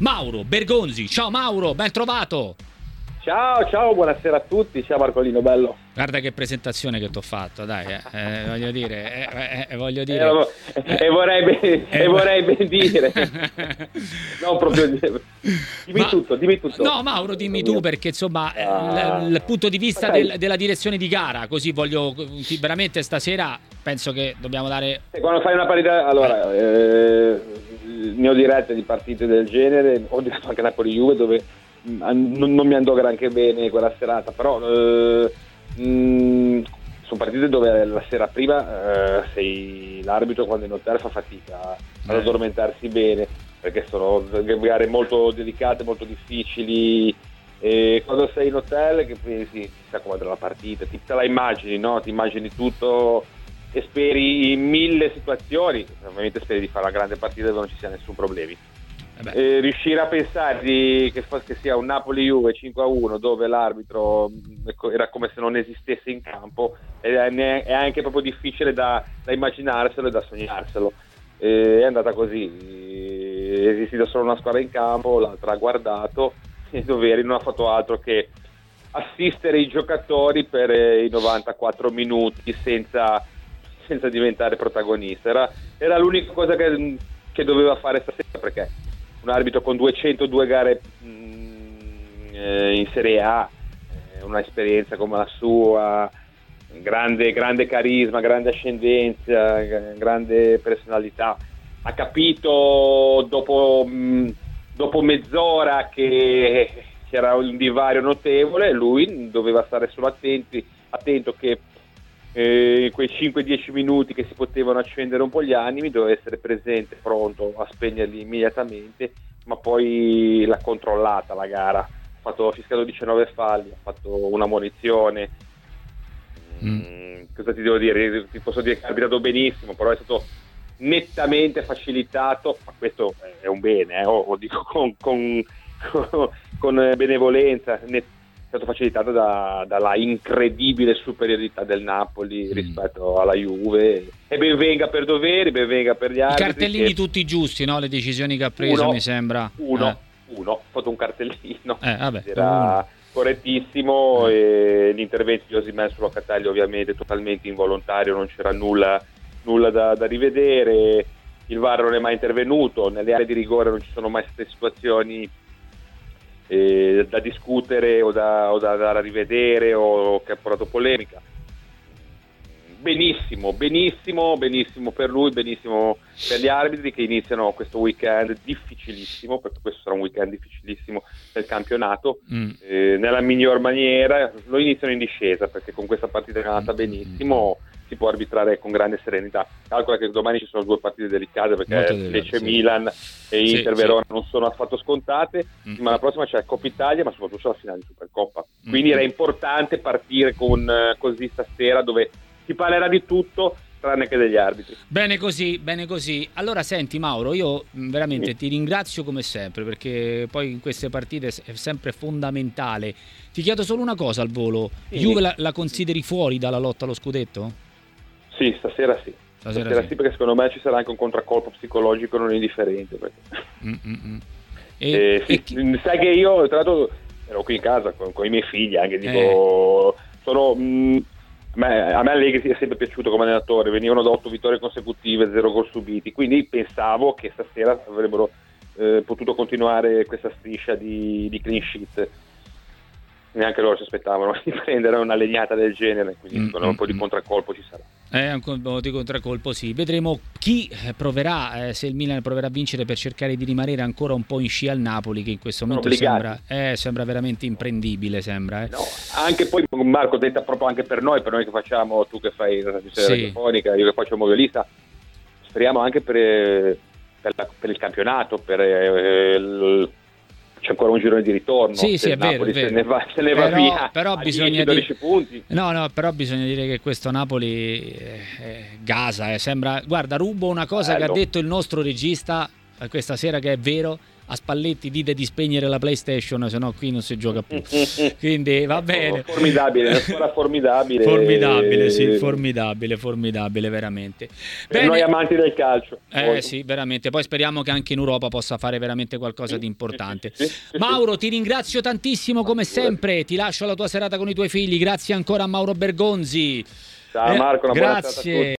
Mauro Bergonzi. Ciao Mauro, ben trovato. Ciao, ciao, buonasera a tutti. Ciao Marcolino, bello. Guarda che presentazione che ti ho fatto, dai, eh, eh, voglio dire, eh, eh voglio dire. e vorrei ben, e vorrei ben dire. non proprio dimmi Ma, tutto, dimmi tutto. No, Mauro, dimmi tu perché insomma, ah, il, il, punto di vista del, della direzione di gara, così voglio veramente stasera penso che dobbiamo dare Quando fai una parità, allora eh, ne ho dirette di partite del genere, ho diretto anche Napoli-Juve dove mm, non, non, mi andò granché bene quella serata, però eh, mh, mm, sono partite dove la sera prima eh, sei l'arbitro quando è in hotel fa fatica ad eh. addormentarsi bene perché sono gare molto delicate, molto difficili e quando sei in hotel che pensi chissà come andrà la partita, ti, te la immagini, no? ti immagini tutto e speri in mille situazioni, ovviamente speri di fare una grande partita dove non ci sia nessun problema. Eh eh, riuscire a pensare di, che, che, sia un Napoli-Juve 5-1 dove l'arbitro ecco, era come se non esistesse in campo è, anche proprio difficile da, da immaginarselo e da sognarselo. Eh, è andata così, è esistita solo una squadra in campo, l'altra ha guardato e Doveri non ha fatto altro che assistere i giocatori per i 94 minuti senza senza diventare protagonista. Era, era l'unica cosa che, che, doveva fare stasera perché un arbitro con 202 gare mh, mm, eh, in Serie A, eh, una esperienza come la sua, grande, grande carisma, grande ascendenza, grande personalità, ha capito dopo, mh, mm, dopo mezz'ora che c'era un divario notevole, lui doveva stare solo attenti, attento che eh, quei 5-10 minuti che si potevano accendere un po' gli animi, doveva essere presente, pronto a spegnerli immediatamente, ma poi l'ha controllata la gara. Ha fatto fiscato 19 falli, ha fatto una munizione. Mm. Mm, cosa ti devo dire? Ti posso dire che è abitato benissimo, però è stato nettamente facilitato, ma questo è un bene, eh, o, dico con, con, con benevolenza, net, stato facilitato da, dalla incredibile superiorità del Napoli mm. rispetto alla Juve e ben venga per doveri, ben venga per gli altri. I cartellini che... tutti giusti, no? le decisioni che ha preso uno, mi sembra. Uno, eh. uno, ho fatto un cartellino, eh, vabbè, era uno. correttissimo e l'intervento di Osimè su Locatelli ovviamente totalmente involontario, non c'era nulla, nulla da, da rivedere, il VAR non è mai intervenuto, nelle aree di rigore non ci sono mai state situazioni eh, da discutere o da, o da, da rivedere o che ha portato polemica. Benissimo, benissimo, benissimo per lui, benissimo per gli arbitri che iniziano questo weekend difficilissimo, perché questo sarà un weekend difficilissimo del campionato, mm. eh, nella miglior maniera. Lo iniziano in discesa perché con questa partita è andata mm. benissimo. Mm si può arbitrare con grande serenità. Calcola che domani ci sono due partite delicate perché Lecce sì. Milan e sì, Inter Verona sì. non sono affatto scontate, mm. ma la prossima c'è Coppa Italia, ma soprattutto la finale di Supercoppa. Mm. Quindi era importante partire con eh, così stasera dove si parlerà di tutto tranne che degli arbitri. Bene così, bene così. Allora senti Mauro, io mm, veramente sì. ti ringrazio come sempre perché poi in queste partite è sempre fondamentale. Ti chiedo solo una cosa al volo, sì. Juve la, la consideri fuori dalla lotta allo scudetto? Sì, stasera sì. Stasera, stasera sì. sì. perché secondo me ci sarà anche un contraccolpo psicologico non indifferente. Mm, mm, mm. E, eh, sì, chi... Sai che io, tra l'altro, ero qui in casa con, con i miei figli, anche dico, eh. sono... Mh, a me, a me Allegri è sempre piaciuto come allenatore, venivano da otto vittorie consecutive, zero gol subiti, quindi pensavo che stasera avrebbero eh, potuto continuare questa striscia di, di clean sheet neanche loro si aspettavano di prendere una legnata del genere, quindi mm, un po' di mm, mm. contraccolpo ci sarà. Eh, un po' di contraccolpo sì. Vedremo chi eh, proverà, eh, se il Milan proverà a vincere per cercare di rimanere ancora un po' in scia al Napoli, che in questo momento sembra, eh, sembra, veramente imprendibile. Sembra, eh. no, anche poi Marco, detta proprio anche per noi, per noi che facciamo, tu che fai la trasmissione sì. radiofonica, io che faccio il moviolista, speriamo anche per, per, la, per il campionato, per eh, il c'è ancora un girone di ritorno. Sì, sì, è vero, è vero. Se ne va, se ne va però, via. Però bisogna 10, dire... punti. No, no, però bisogna dire che questo Napoli è, è gasa, eh. sembra... Guarda, rubo una cosa Bello. che ha detto il nostro regista questa sera che è vero, a Spalletti dite di spegnere la PlayStation, se no qui non si gioca più. Quindi va bene. Formidabile, una squadra formidabile. Formidabile, sì, formidabile, formidabile, veramente. Per bene. noi amanti del calcio. Eh molto. sì, veramente. Poi speriamo che anche in Europa possa fare veramente qualcosa di importante. Mauro, ti ringrazio tantissimo come sempre. Ti lascio la tua serata con i tuoi figli. Grazie ancora a Mauro Bergonzi. Ciao Marco, una Grazie.